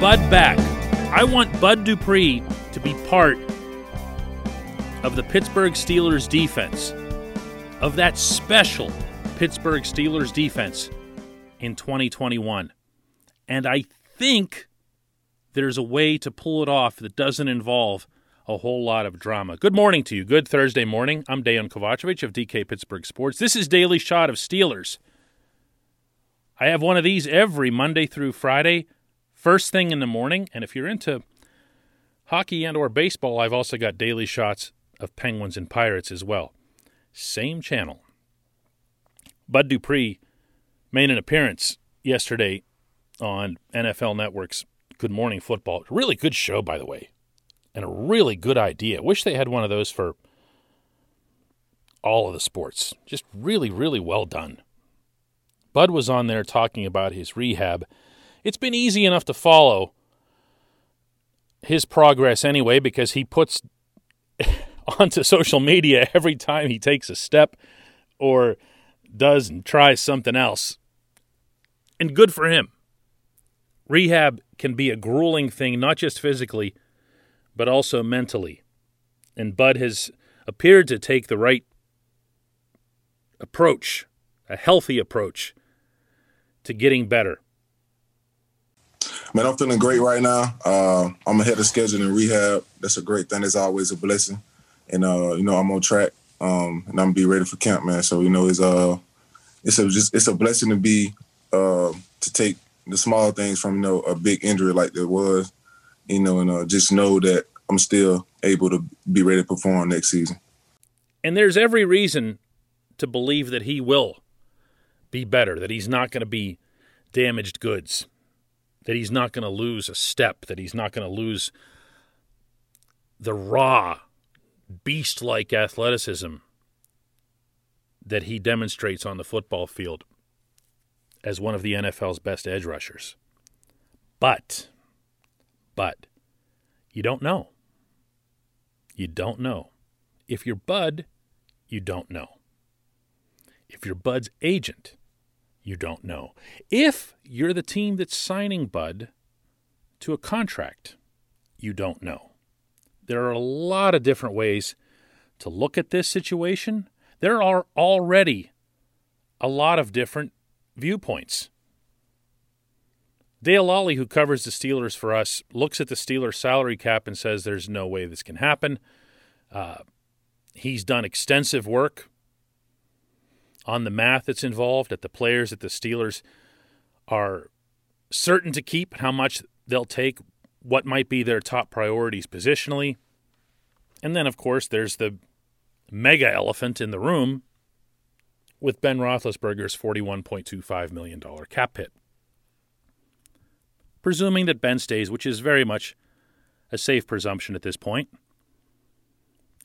Bud back. I want Bud Dupree to be part of the Pittsburgh Steelers defense, of that special Pittsburgh Steelers defense in 2021. And I think there's a way to pull it off that doesn't involve a whole lot of drama. Good morning to you. Good Thursday morning. I'm Dejan Kovacevic of DK Pittsburgh Sports. This is Daily Shot of Steelers. I have one of these every Monday through Friday, first thing in the morning. And if you're into hockey and or baseball, I've also got daily shots of Penguins and Pirates as well. Same channel. Bud Dupree made an appearance yesterday on NFL Network's Good Morning Football. Really good show, by the way, and a really good idea. Wish they had one of those for all of the sports. Just really, really well done. Bud was on there talking about his rehab. It's been easy enough to follow his progress anyway because he puts onto social media every time he takes a step or does and tries something else. And good for him. Rehab can be a grueling thing, not just physically, but also mentally. And Bud has appeared to take the right approach, a healthy approach to getting better. Man, I'm feeling great right now. Uh, I'm ahead of schedule in rehab. That's a great thing. It's always a blessing. And uh, you know, I'm on track. Um, and I'm be ready for camp, man. So you know, it's uh, it's a just it's a blessing to be uh, to take the small things from you know a big injury like there was, you know, and uh, just know that I'm still able to be ready to perform next season. And there's every reason to believe that he will be better, that he's not going to be damaged goods, that he's not going to lose a step, that he's not going to lose the raw, beast like athleticism that he demonstrates on the football field as one of the NFL's best edge rushers. But, but, you don't know. You don't know. If you're Bud, you don't know. If you're Bud's agent, you don't know. If you're the team that's signing Bud to a contract, you don't know. There are a lot of different ways to look at this situation. There are already a lot of different viewpoints. Dale Lolley, who covers the Steelers for us, looks at the Steelers' salary cap and says there's no way this can happen. Uh, he's done extensive work on the math that's involved, at the players that the Steelers are certain to keep, how much they'll take, what might be their top priorities positionally. And then, of course, there's the mega elephant in the room with Ben Roethlisberger's $41.25 million cap hit. Presuming that Ben stays, which is very much a safe presumption at this point,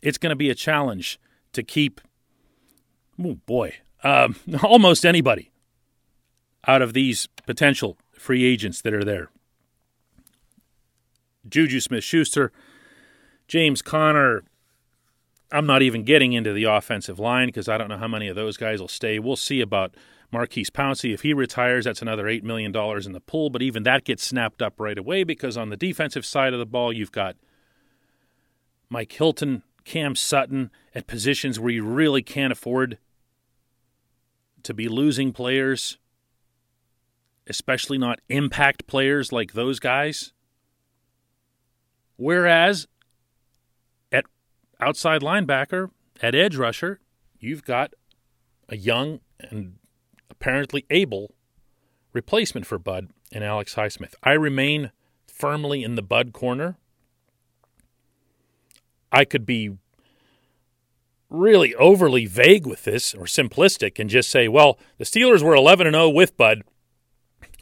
it's going to be a challenge to keep, oh boy, um, almost anybody out of these potential free agents that are there. Juju Smith Schuster, James Conner. I'm not even getting into the offensive line because I don't know how many of those guys will stay. We'll see about Maurkice Pouncey. If he retires, that's another $8 million in the pool, but even that gets snapped up right away because on the defensive side of the ball, you've got Mike Hilton, Cam Sutton at positions where you really can't afford to be losing players, especially not impact players like those guys. Whereas at outside linebacker, at edge rusher, you've got a young and apparently able replacement for Bud and Alex Highsmith. I remain firmly in the Bud corner. I could be really overly vague with this or simplistic and just say, well, the Steelers were 11 and 0 with Bud,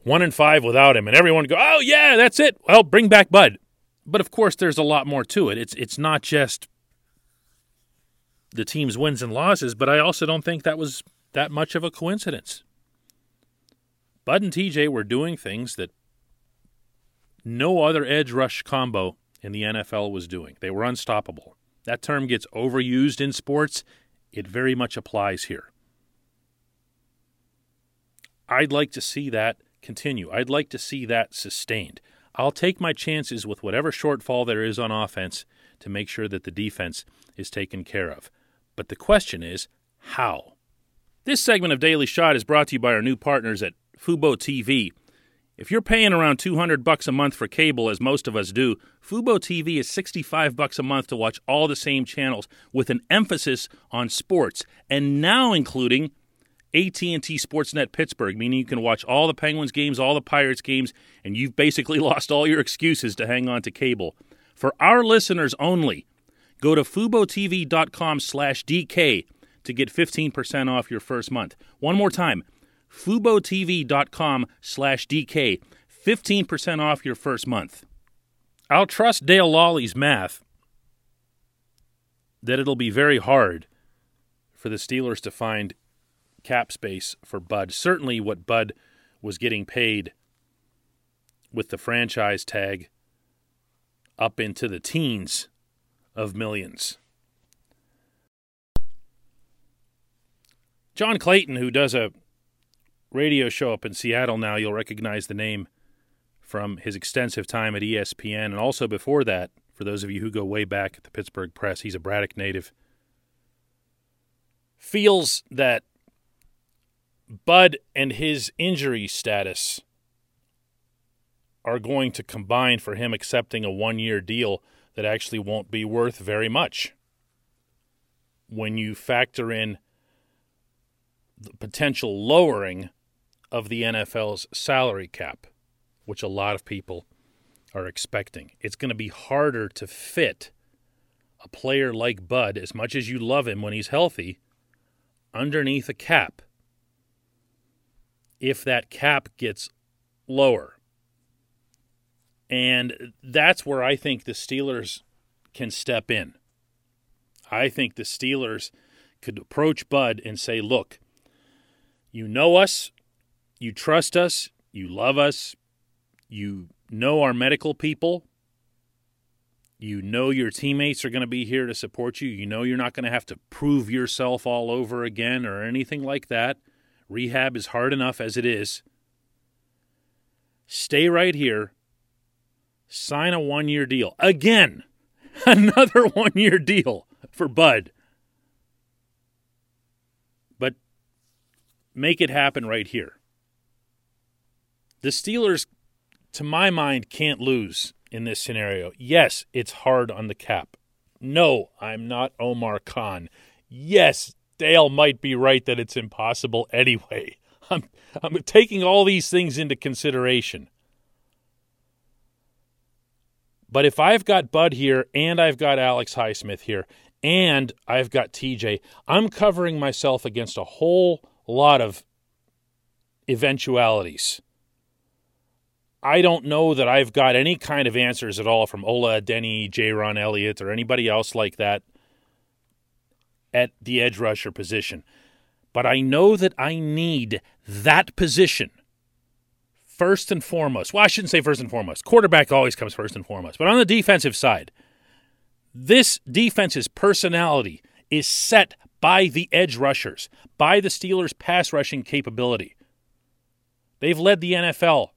1 and 5 without him, and everyone go, "Oh yeah, that's it. Well, bring back Bud." But of course, there's a lot more to it. It's it's not just the team's wins and losses, but I also don't think that was that much of a coincidence. Bud and TJ were doing things that no other edge rush combo in the NFL was doing. They were unstoppable. That term gets overused in sports. It very much applies here. I'd like to see that continue. I'd like to see that sustained. I'll take my chances with whatever shortfall there is on offense to make sure that the defense is taken care of. But the question is, how? This segment of Daily Shot is brought to you by our new partners at Fubo TV. If you're paying around 200 bucks a month for cable as most of us do, Fubo TV is 65 bucks a month to watch all the same channels with an emphasis on sports and now including AT&T Sportsnet Pittsburgh, meaning you can watch all the Penguins games, all the Pirates games, and you've basically lost all your excuses to hang on to cable. For our listeners only, go to FuboTV.com/dk to get 15% off your first month. One more time, FuboTV.com slash DK. 15% off your first month. I'll trust Dale Lolley's math that it'll be very hard for the Steelers to find cap space for Bud. Certainly what Bud was getting paid with the franchise tag up into the teens of millions. John Clayton, who does a radio show up in Seattle now. You'll recognize the name from his extensive time at ESPN. And also before that, for those of you who go way back at the Pittsburgh Press, he's a Braddock native. Feels that Bud and his injury status are going to combine for him accepting a one year deal that actually won't be worth very much. When you factor in the potential lowering of the NFL's salary cap, which a lot of people are expecting. It's going to be harder to fit a player like Bud, as much as you love him when he's healthy, underneath a cap if that cap gets lower. And that's where I think the Steelers can step in. I think the Steelers could approach Bud and say, look, you know us, you trust us, you love us, you know our medical people, you know your teammates are going to be here to support you, you know you're not going to have to prove yourself all over again or anything like that. Rehab is hard enough as it is. Stay right here. Sign a one year deal. Again, another one year deal for Bud. But make it happen right here. The Steelers, to my mind, can't lose in this scenario. Yes, it's hard on the cap. No, I'm not Omar Khan. Yes, Dale might be right that it's impossible anyway. I'm, I'm taking all these things into consideration. But if I've got Bud here and I've got Alex Highsmith here and I've got TJ, I'm covering myself against a whole lot of eventualities. I don't know that I've got any kind of answers at all from Ola Adeniyi, J. Ron Elliott, or anybody else like that at the edge rusher position. But I know that I need that position first and foremost. Well, I shouldn't say first and foremost. Quarterback always comes first and foremost. But on the defensive side, this defense's personality is set by the edge rushers, by the Steelers' pass rushing capability. They've led the NFL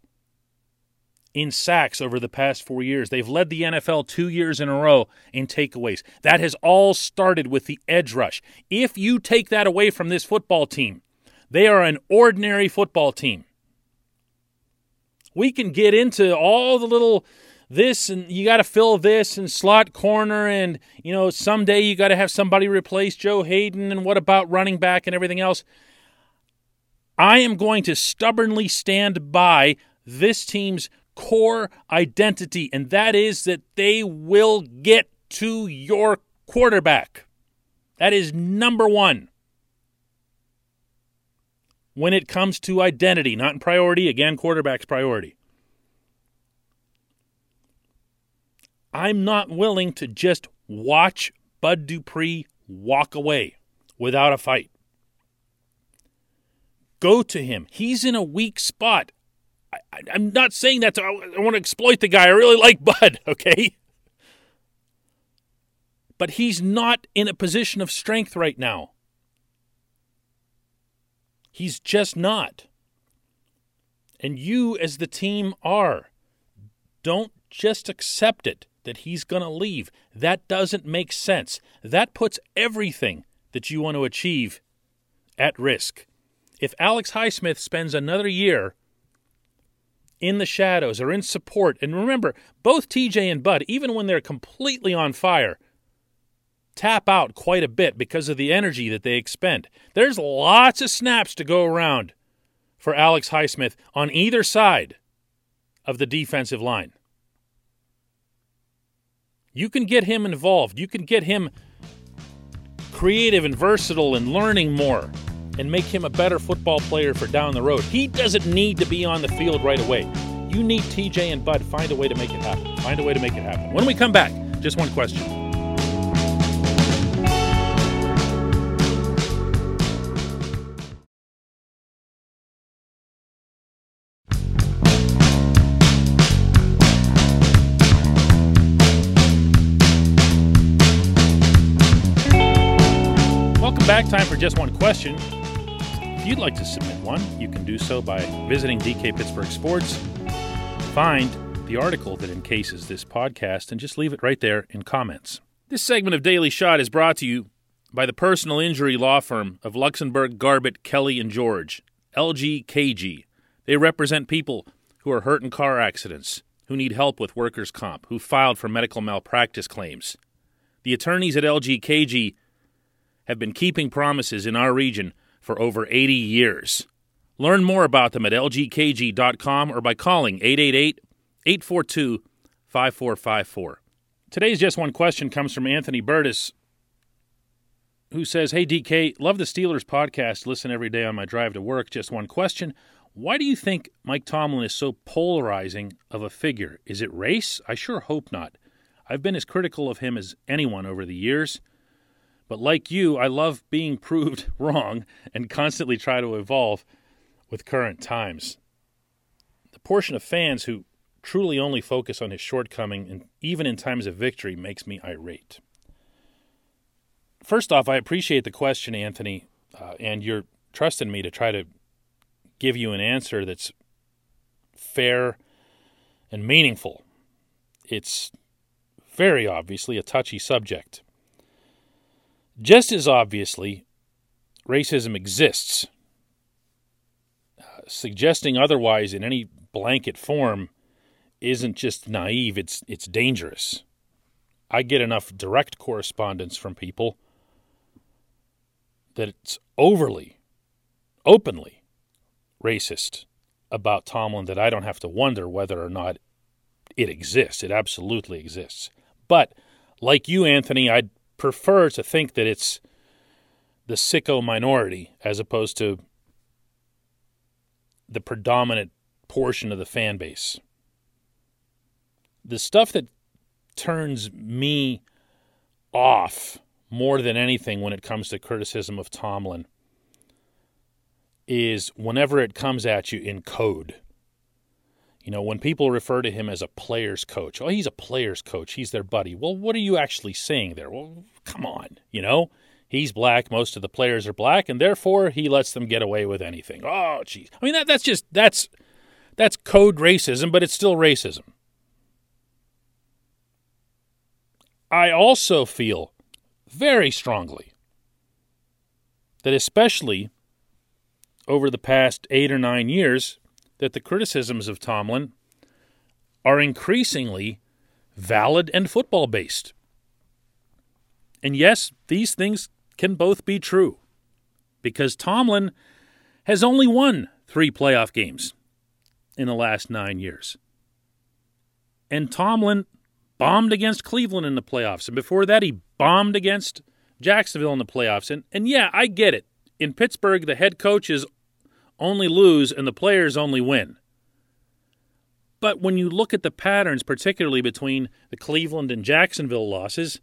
in sacks over the past four years. They've led the NFL two years in a row in takeaways. That has all started with the edge rush. If you take that away from this football team, they are an ordinary football team. We can get into all the little this and you got to fill this and slot corner and you know someday you got to have somebody replace Joe Haden and what about running back and everything else. I am going to stubbornly stand by this team's core identity, and that is that they will get to your quarterback. That is number one. When it comes to identity, not in priority, again, quarterback's priority. I'm not willing to just watch Bud Dupree walk away without a fight. Go to him. He's in a weak spot. I, am not saying that to, I, I want to exploit the guy. I really like Bud, okay? But he's not in a position of strength right now. He's just not. And you, as the team, are. Don't just accept it that he's going to leave. That doesn't make sense. That puts everything that you want to achieve at risk. If Alex Highsmith spends another year in the shadows or in support, and remember, both TJ and Bud, even when they're completely on fire, tap out quite a bit because of the energy that they expend. There's lots of snaps to go around for Alex Highsmith on either side of the defensive line. You can get him involved. You can get him creative and versatile and learning more and make him a better football player for down the road. He doesn't need to be on the field right away. You need TJ and Bud. Find a way to make it happen. Find a way to make it happen. When we come back, just one question. Welcome back. Time for just one question. If you'd like to submit one, you can do so by visiting DK Pittsburgh Sports. Find the article that encases this podcast and just leave it right there in comments. This segment of Daily Shot is brought to you by the personal injury law firm of Luxenberg, Garbett, Kelly, and George, LGKG. They represent people who are hurt in car accidents, who need help with workers' comp, who filed for medical malpractice claims. The attorneys at LGKG have been keeping promises in our region for over 80 years. Learn more about them at lgkg.com or by calling 888 842 5454. Today's Just One Question comes from Anthony Burtis, who says, Hey DK, love the Steelers podcast. Listen every day on my drive to work. Just one question. Why do you think Mike Tomlin is so polarizing of a figure? Is it race? I sure hope not. I've been as critical of him as anyone over the years. But like you, I love being proved wrong and constantly try to evolve with current times. The portion of fans who truly only focus on his shortcoming, and even in times of victory, makes me irate. First off, I appreciate the question, Anthony, uh, and your trust in me to try to give you an answer that's fair and meaningful. It's very obviously a touchy subject. Just as obviously, racism exists. Uh, suggesting otherwise in any blanket form isn't just naive, it's, it's dangerous. I get enough direct correspondence from people that it's overly, openly racist about Tomlin that I don't have to wonder whether or not it exists. It absolutely exists. But like you, Anthony, I'd prefer to think that it's the sicko minority as opposed to the predominant portion of the fan base. The stuff that turns me off more than anything when it comes to criticism of Tomlin is whenever it comes at you in code. You know, when people refer to him as a player's coach, oh, he's a player's coach, he's their buddy. Well, what are you actually saying there? Well, come on, you know? He's black, most of the players are black, and therefore he lets them get away with anything. Oh, geez. I mean, that, that's just, that's, that's code racism, but it's still racism. I also feel very strongly that, especially over the past eight or nine years, that the criticisms of Tomlin are increasingly valid and football based. And yes, these things can both be true because Tomlin has only won three playoff games in the last nine years. And Tomlin bombed against Cleveland in the playoffs. And before that, he bombed against Jacksonville in the playoffs. And, and yeah, I get it. In Pittsburgh, the head coach is only lose and the players only win. But when you look at the patterns, particularly between the Cleveland and Jacksonville losses,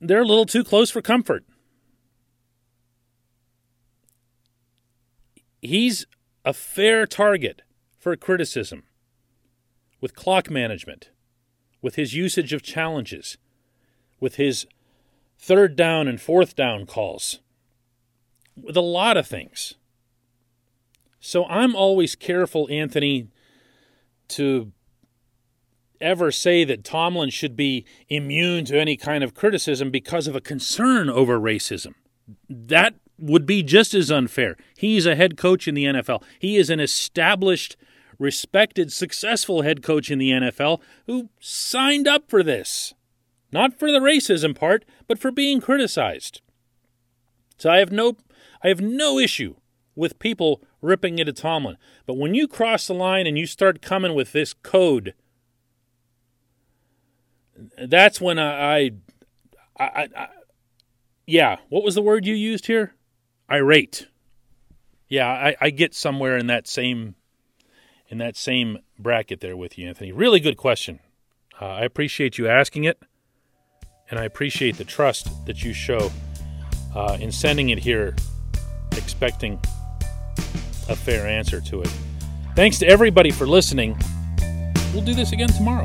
they're a little too close for comfort. He's a fair target for criticism with clock management, with his usage of challenges, with his third down and fourth down calls, with a lot of things. So I'm always careful, Anthony, to ever say that Tomlin should be immune to any kind of criticism because of a concern over racism. That would be just as unfair. He's a head coach in the NFL. He is an established, respected, successful head coach in the NFL who signed up for this. Not for the racism part, but for being criticized. So I have no I have no issue with people ripping into Tomlin. But when you cross the line and you start coming with this code, that's when I, I, I, I yeah, what was the word you used here? Irate. Yeah, I, I get somewhere in that same in that same bracket there with you, Anthony. Really good question. Uh, I appreciate you asking it, and I appreciate the trust that you show uh, in sending it here, expecting a fair answer to it. Thanks to everybody for listening. We'll do this again tomorrow.